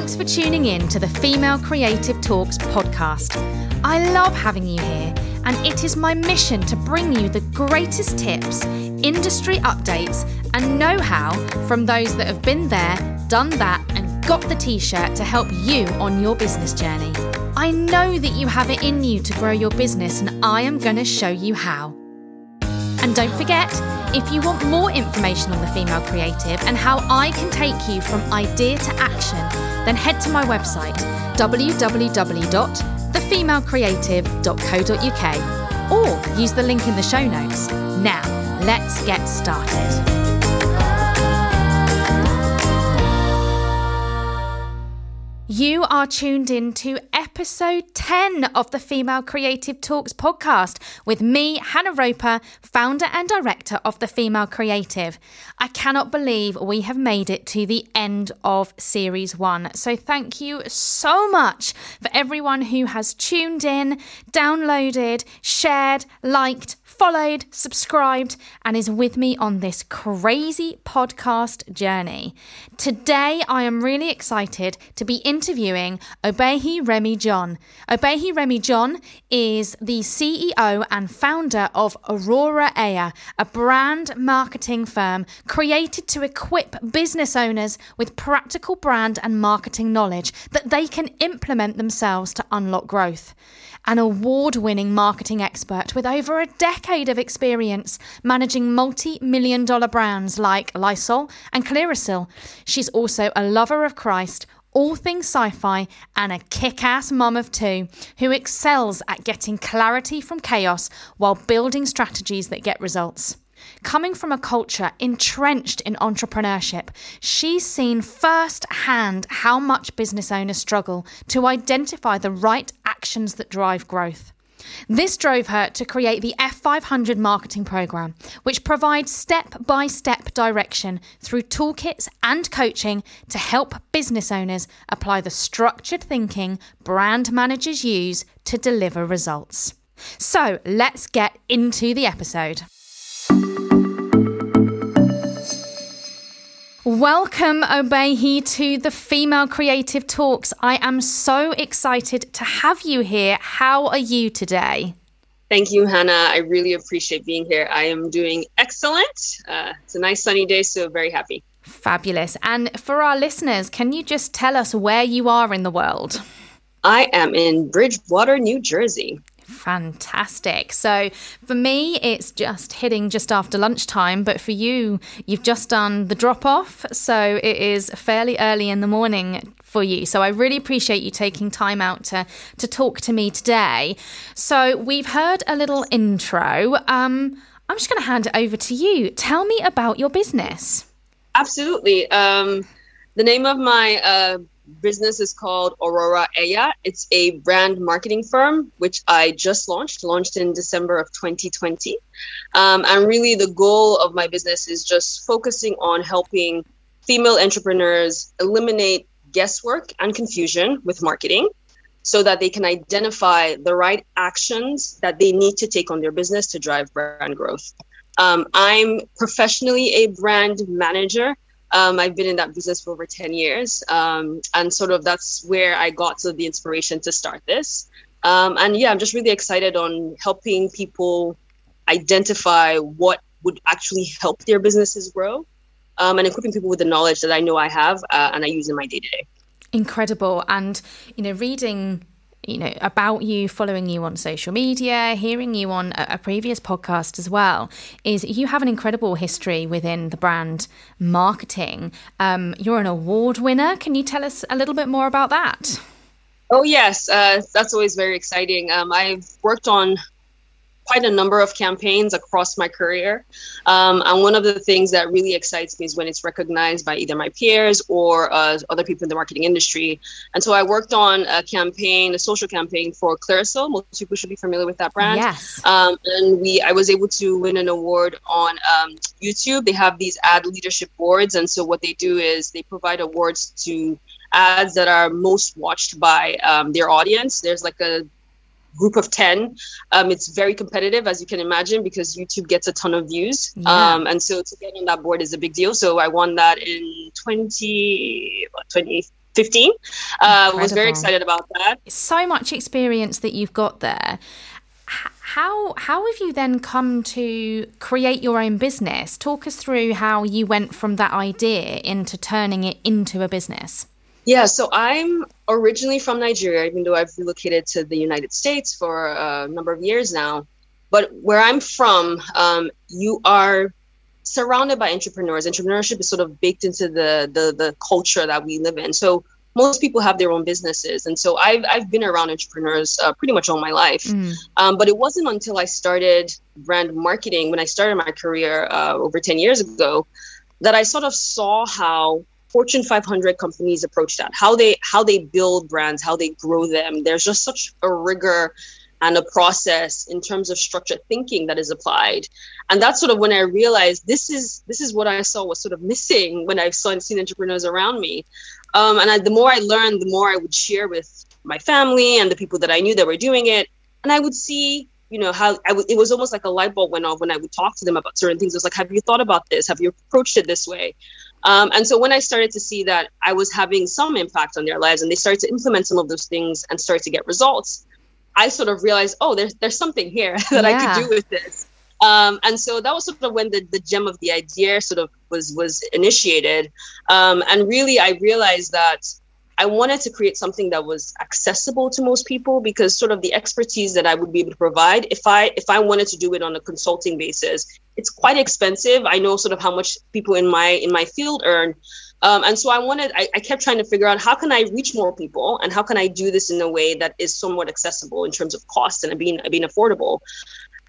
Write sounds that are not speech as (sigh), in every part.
Thanks for tuning in to the Female Creative Talks podcast. I love having you here, and it is my mission to bring you the greatest tips, industry updates, and know how from those that have been there, done that, and got the t shirt to help you on your business journey. I know that you have it in you to grow your business, and I am going to show you how. And don't forget, if you want more information on the female creative and how I can take you from idea to action, then head to my website www.thefemalecreative.co.uk or use the link in the show notes. Now, let's get started. You are tuned in to episode 10 of the Female Creative Talks podcast with me, Hannah Roper, founder and director of the Female Creative. I cannot believe we have made it to the end of series one. So, thank you so much for everyone who has tuned in, downloaded, shared, liked, followed, subscribed, and is with me on this crazy podcast journey. Today, I am really excited to be interviewing Obehi Remi-John. Obehi Remi-John is the CEO and founder of Aurora Aya, a brand marketing firm created to equip business owners with practical brand and marketing knowledge that they can implement themselves to unlock growth an award winning marketing expert with over a decade of experience managing multi million dollar brands like Lysol and Clearasil. She's also a lover of Christ, all things sci fi, and a kick ass mum of two who excels at getting clarity from chaos while building strategies that get results. Coming from a culture entrenched in entrepreneurship, she's seen firsthand how much business owners struggle to identify the right actions that drive growth. This drove her to create the F500 marketing program, which provides step by step direction through toolkits and coaching to help business owners apply the structured thinking brand managers use to deliver results. So let's get into the episode. Welcome, Obehi, to the Female Creative Talks. I am so excited to have you here. How are you today? Thank you, Hannah. I really appreciate being here. I am doing excellent. Uh, it's a nice sunny day, so very happy. Fabulous. And for our listeners, can you just tell us where you are in the world? I am in Bridgewater, New Jersey. Fantastic. So for me, it's just hitting just after lunchtime, but for you, you've just done the drop off. So it is fairly early in the morning for you. So I really appreciate you taking time out to, to talk to me today. So we've heard a little intro. Um, I'm just going to hand it over to you. Tell me about your business. Absolutely. Um, the name of my uh, business is called Aurora Aya. It's a brand marketing firm, which I just launched, launched in December of 2020. Um, and really, the goal of my business is just focusing on helping female entrepreneurs eliminate guesswork and confusion with marketing so that they can identify the right actions that they need to take on their business to drive brand growth. Um, I'm professionally a brand manager. Um, I've been in that business for over 10 years. Um, and sort of that's where I got to the inspiration to start this. Um, and yeah, I'm just really excited on helping people identify what would actually help their businesses grow um, and equipping people with the knowledge that I know I have uh, and I use in my day to day. Incredible. And, you know, reading you know about you following you on social media hearing you on a, previous podcast as well is you have an incredible history within the brand marketing. Um, you're an award winner. Can you tell us a little bit more about that? Oh yes. Uh, that's always very exciting. Um, i've worked on quite a number of campaigns across my career. Um, and one of the things that really excites me is when it's recognized by either my peers or uh, other people in the marketing industry. And so I worked on a campaign, a social campaign for Clearasil. Most people should be familiar with that brand. Yes. Um, and we, I was able to win an award on um, YouTube. They have these ad leadership boards, and so what they do is they provide awards to ads that are most watched by um, their audience. There's like a group of 10 um, it's very competitive as you can imagine because youtube gets a ton of views yeah. um, and so to get on that board is a big deal so i won that in 20 2015 15. Uh, was very excited about that. So much experience that you've got there. How how have you then come to create your own business? Talk us through how you went from that idea into turning it into a business. Yeah, so I'm originally from Nigeria, even though I've relocated to the United States for a number of years now. But where I'm from, um, you are surrounded by entrepreneurs. Entrepreneurship is sort of baked into the, the the culture that we live in. So most people have their own businesses, and so I've I've been around entrepreneurs uh, pretty much all my life. Mm. Um, but it wasn't until I started brand marketing when I started my career uh, over ten years ago that I sort of saw how Fortune 500 companies approach that, how they how they build brands, how they grow them. There's just such a rigor and a process in terms of structured thinking that is applied. And that's sort of when i realized this is this is what i saw was sort of missing when i've seen entrepreneurs around me. Um, and I, the more i learned the more i would share with my family and the people that i knew that were doing it. And i would see you know how I w- it was almost like a light bulb went off when i would talk to them about certain things. It was like have you thought about this? Have you approached it this way um, and so when I started to see that I was having some impact on their lives and they started to implement some of those things and started to get results, I sort of realized, oh, there's there's something here (laughs) that yeah. I could do with this. Um, and so that was sort of when the, the gem of the idea sort of was was initiated. Um, and really, I realized that I wanted to create something that was accessible to most people because sort of the expertise that I would be able to provide, if I if I wanted to do it on a consulting basis, it's quite expensive. I know sort of how much people in my in my field earn. Um, and so I wanted, I, I, kept trying to figure out how can I reach more people and how can I do this in a way that is somewhat accessible in terms of cost and being being affordable.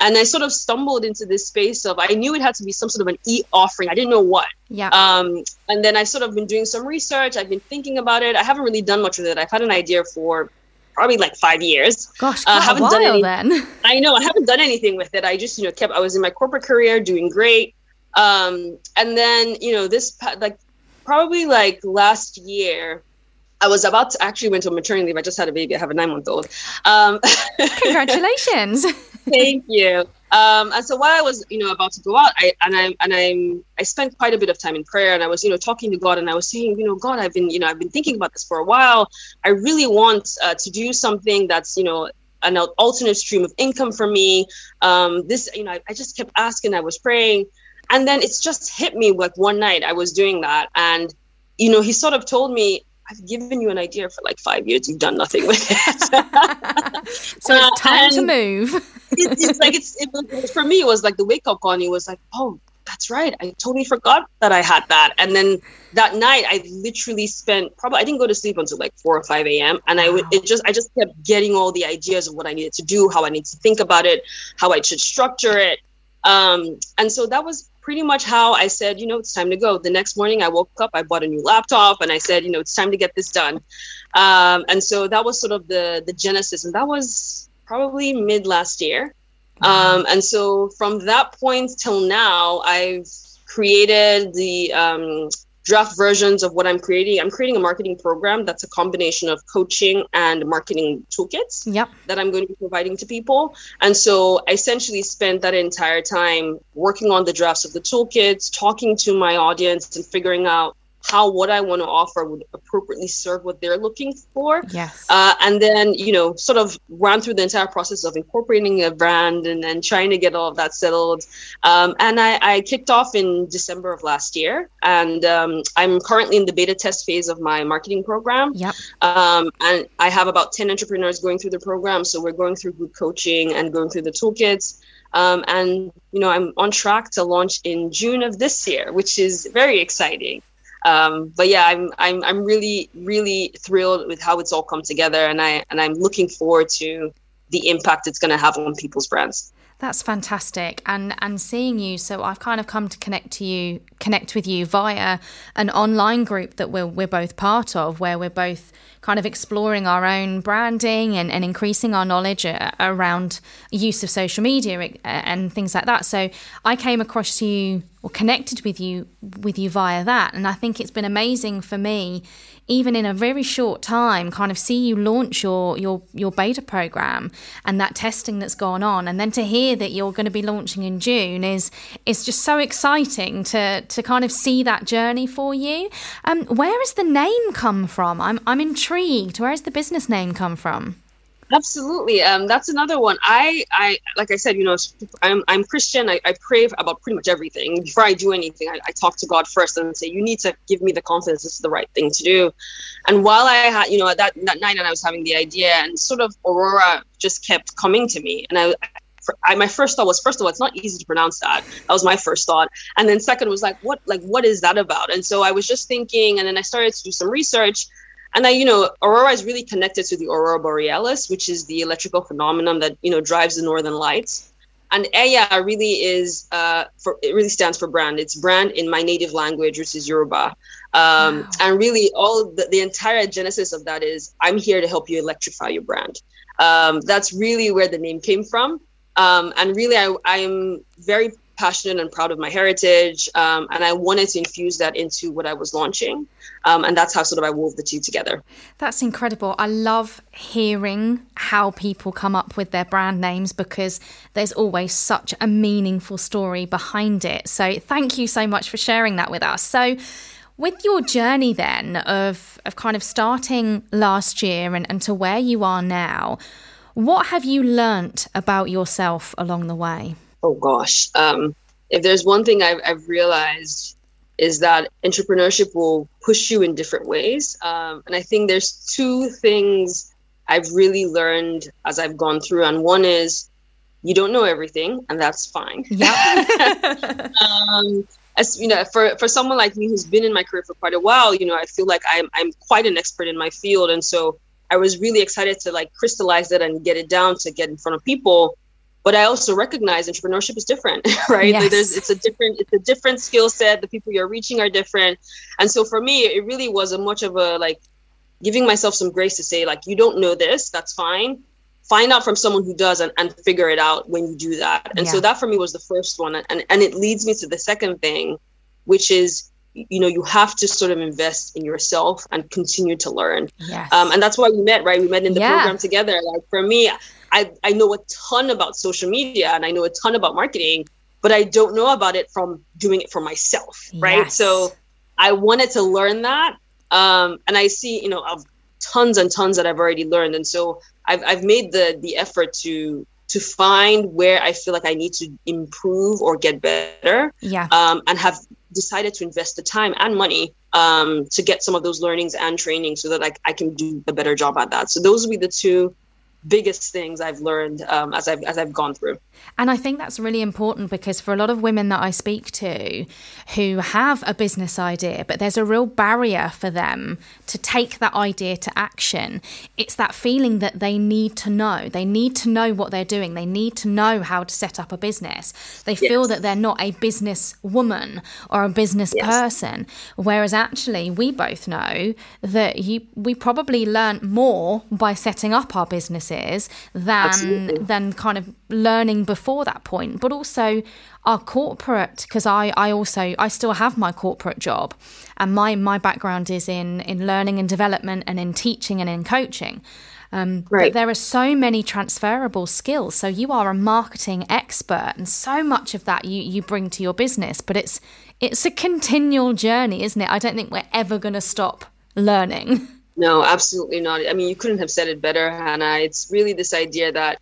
And I sort of stumbled into this space of I knew it had to be some sort of an e offering. I didn't know what. Yeah. Um, and then I sort of been doing some research. I've been thinking about it. I haven't really done much with it. I've had an idea for probably like five years. Gosh, uh, haven't done any, then. (laughs) I know I haven't done anything with it. I just you know kept. I was in my corporate career doing great. Um, and then you know this like probably like last year I was about to actually went on maternity leave. I just had a baby. I have a nine month old. Um, (laughs) Congratulations. thank you. Um, and so while I was, you know, about to go out, I and I and I I spent quite a bit of time in prayer, and I was, you know, talking to God, and I was saying, you know, God, I've been, you know, I've been thinking about this for a while. I really want uh, to do something that's, you know, an alternate stream of income for me. Um, this, you know, I, I just kept asking. I was praying, and then it's just hit me like one night I was doing that. And, you know, he sort of told me, I've given you an idea for like five years. You've done nothing with it. (laughs) (laughs) so it's time to move. (laughs) it, it's like it's it, for me. It was like the wake up call. And he was like, "Oh, that's right. I totally forgot that I had that." And then that night, I literally spent probably I didn't go to sleep until like four or five a.m. And. I would it just I just kept getting all the ideas of what I needed to do, how I need to think about it, how I should structure it. Um, and so that was pretty much how I said, you know, it's time to go. The next morning, I woke up, I bought a new laptop, and I said, you know, it's time to get this done. Um, and so that was sort of the the genesis, and that was probably mid last year. Um, and so from that point till now, I've created the um, draft versions of what I'm creating. I'm creating a marketing program that's a combination of coaching and marketing toolkits yep. that I'm going to be providing to people. And so I essentially spent that entire time working on the drafts of the toolkits, talking to my audience and figuring out how what I want to offer would appropriately serve what they're looking for. Yes. Uh, and then, you know, sort of ran through the entire process of incorporating a brand and then trying to get all of that settled. Um, and I, I, kicked off in December of last year. And um, I'm currently in the beta test phase of my marketing program. Yep. Um, and I have about 10 entrepreneurs going through the program. So we're going through group coaching and going through the toolkits. Um, and you know i'm on track to launch in june of this year which is very exciting um, but yeah, I'm I'm I'm really really thrilled with how it's all come together, and I and I'm looking forward to the impact it's going to have on people's brands. That's fantastic. And and seeing you, so I've kind of come to connect to you, connect with you via an online group that we're we're both part of, where we're both kind of exploring our own branding and, and increasing our knowledge uh, around use of social media and things like that. So I came across you or connected with you with you via that and i think it's been amazing for me even in a very short time kind of see you launch your your your beta program and that testing that's gone on. And then to hear that you're going to be launching in June is is just so exciting to to kind of see that journey for you. Um where has the name come from? I'm i'm intrigued. Where has the business name come from Absolutely. Um, that's another one. I, I, like I said, you know, I'm, I'm Christian. I, I pray about pretty much everything. Before I do anything, I, I talk to God first and say, you need to give me the confidence this is the right thing to do. And while I had, you know, that, that night and I was having the idea and sort of Aurora just kept coming to me. And I, I, my first thought was first of all it's not easy to pronounce that that was my first thought and then second was like what like what is that about and so i was just thinking and then i started to do some research and I, you know, aurora is really connected to the aurora borealis, which is the electrical phenomenon that you know drives the northern lights. And Aya really is uh, for it really stands for brand. It's brand in my native language, which is Yoruba. Um, wow. And really, all the, the entire genesis of that is I'm here to help you electrify your brand. Um, that's really where the name came from. Um, and really, I, I'm very passionate and proud of my heritage, um, and I wanted to infuse that into what I was launching. Um, and that's how sort of I wove the two together. That's incredible. I love hearing how people come up with their brand names because there's always such a meaningful story behind it. So thank you so much for sharing that with us. So with your journey then of of kind of starting last year and, and to where you are now, what have you learnt about yourself along the way? Oh gosh. Um, if there's one thing I've, I've realized is that entrepreneurship will push you in different ways. Um, and I think there's two things I've really learned as I've gone through. And one is you don't know everything, and that's fine. Yeah. (laughs) (laughs) um, as you know, for, for someone like me who's been in my career for quite a while, you know, I feel like I'm I'm quite an expert in my field. And so I was really excited to like crystallize it and get it down to get in front of people but I also recognize entrepreneurship is different, (laughs) right? Yes. Like there's it's a different it's a different skill set. The people you're reaching are different, and so for me, it really was a much of a like giving myself some grace to say like you don't know this, that's fine. Find out from someone who does and, and figure it out when you do that. And yeah. so that for me was the first one, and and it leads me to the second thing, which is you know you have to sort of invest in yourself and continue to learn yes. um, and that's why we met right we met in the yeah. program together like for me I, I know a ton about social media and I know a ton about marketing, but I don't know about it from doing it for myself, right? Yes. So I wanted to learn that. Um, and I see, you know, of tons and tons that I've already learned. And so I've, I've made the the effort to to find where I feel like I need to improve or get better. Yeah. Um, and have decided to invest the time and money um, to get some of those learnings and training so that I, I can do a better job at that. So those would be the two biggest things I've learned um, as I've as I've gone through. And I think that's really important because for a lot of women that I speak to who have a business idea, but there's a real barrier for them to take that idea to action, it's that feeling that they need to know. They need to know what they're doing. They need to know how to set up a business. They feel that they're not a business woman or a business yes. person. Whereas actually, we both know that you we probably learn more by setting up our businesses than Absolutely. than kind of learning before that point, but also our corporate because I, I also I still have my corporate job and my my background is in in learning and development and in teaching and in coaching. Um, right. But there are so many transferable skills. So you are a marketing expert, and so much of that you you bring to your business. But it's it's a continual journey, isn't it? I don't think we're ever going to stop learning. (laughs) No, absolutely not. I mean, you couldn't have said it better, Hannah. It's really this idea that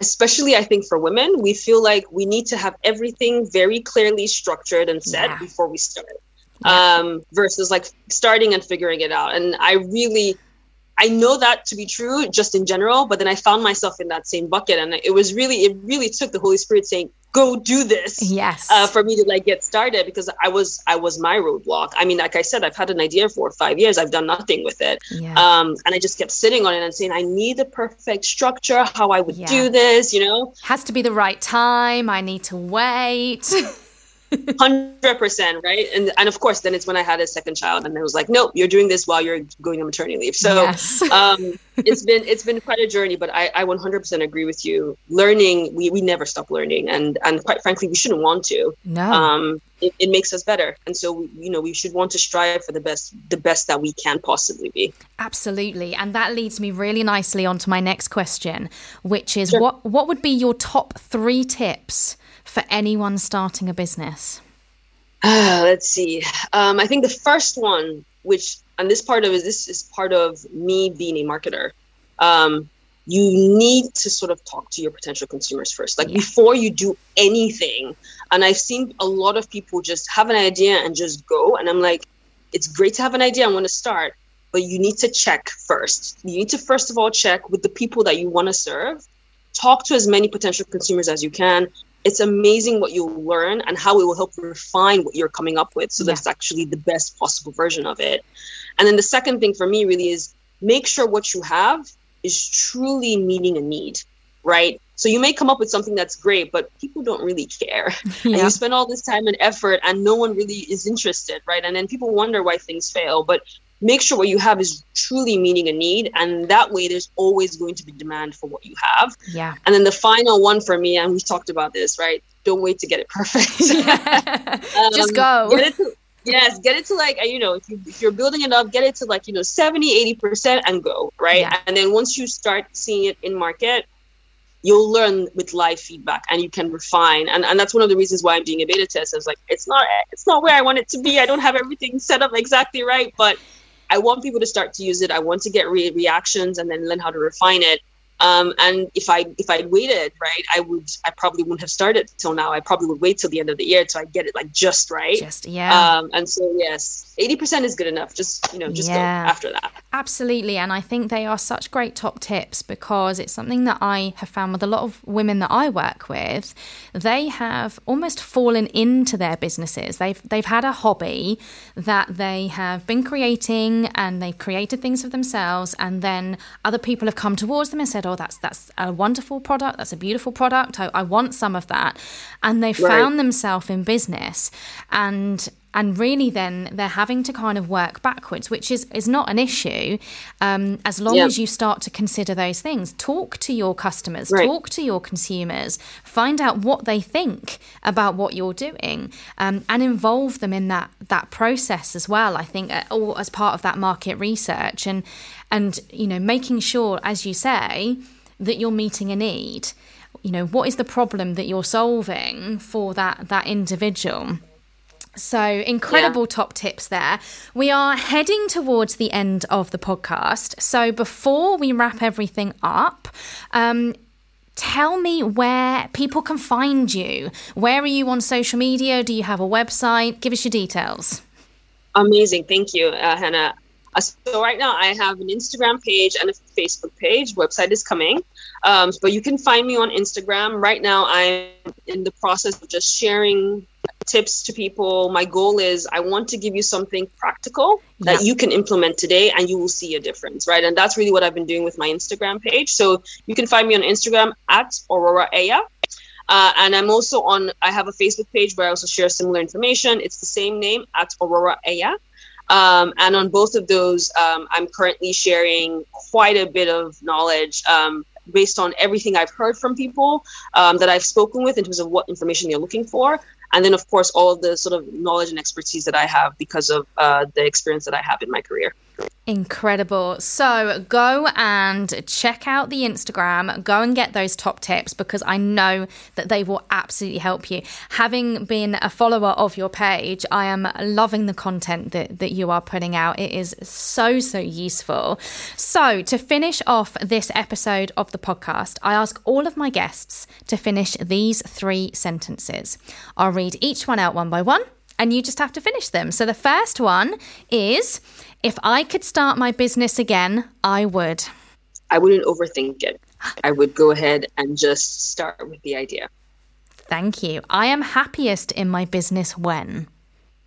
especially I think for women, we feel like we need to have everything very clearly structured and set yeah. before we start. Yeah. Um, versus like starting and figuring it out. And I really I know that to be true just in general, but then I found myself in that same bucket and it was really it really took the Holy Spirit saying, go do this yes. uh, for me to like get started because i was i was my roadblock. I mean like i said i've had an idea for five years. I've done nothing with it. Yeah. um, and i just kept sitting on it and saying i need the perfect structure how i would yeah. do this you know? Has to be the right time. I need to wait (laughs) hundred percent, right? And and of course, then it's when I had a second child, and it was like, nope, you're doing this while you're going on maternity leave. So yes. (laughs) um, it's been it's been quite a journey, but I I 100% agree with you. Learning, we we never stop learning, and and quite frankly, we shouldn't want to. No. Um, it, it makes us better, and so you know we should want to strive for the best the best that we can possibly be. Absolutely, and that leads me really nicely onto my next question, which is sure. what what would be your top three tips for anyone starting a business? Uh, let's see. Um, I think the first one, which and this part of it, this is part of me being a marketer. Um, you need to sort of talk to your potential consumers first, like yeah. before you do anything. And I've seen a lot of people just have an idea and just go. And I'm like, it's great to have an idea. I want to start, but you need to check first. You need to first of all check with the people that you want to serve. Talk to as many potential consumers as you can it's amazing what you'll learn and how it will help refine what you're coming up with so yeah. that's actually the best possible version of it and then the second thing for me really is make sure what you have is truly meeting a need right so you may come up with something that's great but people don't really care yeah. (laughs) and you spend all this time and effort and no one really is interested right and then people wonder why things fail but make sure what you have is truly meeting a need and that way there's always going to be demand for what you have. Yeah. And then the final one for me and we talked about this right? Don't wait to get it perfect. (laughs) (laughs) Um, just go. get to, yes get it to like you know if, you, if you're building it up get it to like you know 70 80% and go right? Yeah. and then once you start seeing it in market you'll learn with live feedback and you can refine. And, and that's one of the reasons why i'm doing a beta test. I was like it's not it's not where i want it to be. I don't have everything set up exactly right. But I want people to start to use it. I want to get re- reactions and then learn how to refine it. Um, and if I if I waited, right, I would I probably wouldn't have started till now. I probably would wait till the end of the year so I get it like just right. Just yeah. Um, and so yes, eighty percent is good enough. Just you know, just yeah. go after that. Absolutely, and I think they are such great top tips because it's something that I have found with a lot of women that I work with. They have almost fallen into their businesses. They've they've had a hobby that they have been creating, and they've created things for themselves, and then other people have come towards them and said, oh, that's that's a wonderful product, that's a beautiful product. I, I want some of that, and they right. found themselves in business, and and really then they're having to kind of work backwards which is is not an issue um, as long as you start to consider those things. Talk to your customers right. talk to your consumers find out what they think about what you're doing um, and involve them in that that process as well i think uh, or as part of that market research and and you know making sure as you say that you're meeting a need. You know what is the problem that you're solving for that that individual so, incredible yeah. top tips there. We are heading towards the end of the podcast. So, before we wrap everything up, um, tell me where people can find you. Where are you on social media? Do you have a website? Give us your details. Amazing. Thank you, uh, Hannah. Uh, so right now I have an Instagram page and a Facebook page. Website is coming, um, but you can find me on Instagram. Right now I'm in the process of just sharing tips to people. My goal is I want to give you something practical yeah. that you can implement today, and you will see a difference, right? And that's really what I've been doing with my Instagram page. So you can find me on Instagram at Aurora Aya. Uh, and I'm also on, I have a Facebook page where I also share similar information. It's the same name at Aurora Aya. Um, and on both of those, um, I'm currently sharing quite a bit of knowledge um, based on everything I've heard from people um, that I've spoken with in terms of what information they're looking for. And then, of course, all the sort of knowledge and expertise that I have because of uh, the experience that I have in my career. Incredible. So go and check out the Instagram, go and get those top tips because I know that they will absolutely help you. Having been a follower of your page, I am loving the content that, that you are putting out. It is so, so useful. So, to finish off this episode of the podcast, I ask all of my guests to finish these three sentences. I'll read each one out one by one and you just have to finish them. So, the first one is if I could start my business again, I would. I wouldn't overthink it. I would go ahead and just start with the idea. Thank you. I am happiest in my business when?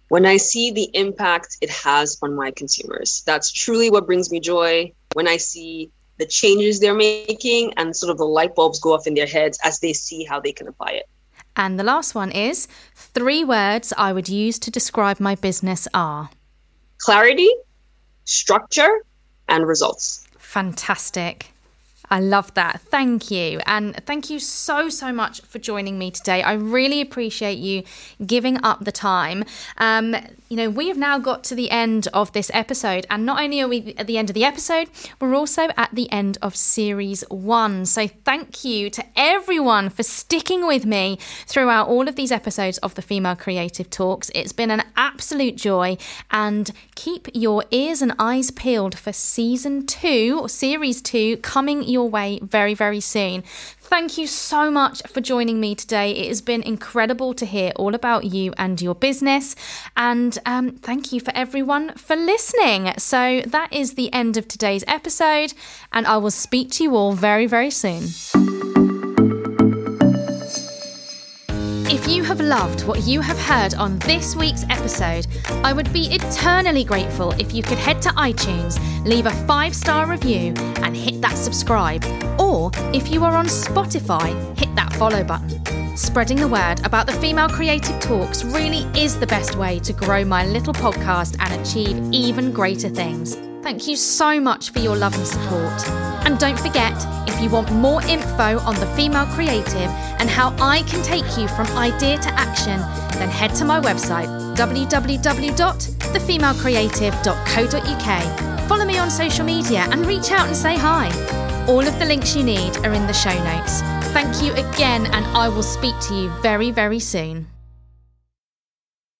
When I see the impact it has on my consumers. That's truly what brings me joy. When I see the changes they're making and sort of the light bulbs go off in their heads as they see how they can apply it. And the last one is three words I would use to describe my business are clarity, structure, and results. Fantastic. I love that. Thank you. And thank you so, so much for joining me today. I really appreciate you giving up the time. Um, you know, we have now got to the end of this episode, and not only are we at the end of the episode, we're also at the end of series one. So, thank you to everyone for sticking with me throughout all of these episodes of the Female Creative Talks. It's been an absolute joy, and keep your ears and eyes peeled for season two or series two coming your way very, very soon. Thank you so much for joining me today. It has been incredible to hear all about you and your business. And um, thank you for everyone for listening. So that is the end of today's episode, and I will speak to you all very, very soon. Have loved what you have heard on this week's episode, I would be eternally grateful if you could head to iTunes, leave a five star review, and hit that subscribe. Or if you are on Spotify, hit that follow button. Spreading the word about the Female Creative Talks really is the best way to grow my little podcast and achieve even greater things. Thank you so much for your love and support. And don't forget, if you want more info on the female creative and how I can take you from idea to action, then head to my website www.thefemalecreative.co.uk. Follow me on social media and reach out and say hi. All of the links you need are in the show notes. Thank you again, and I will speak to you very, very soon.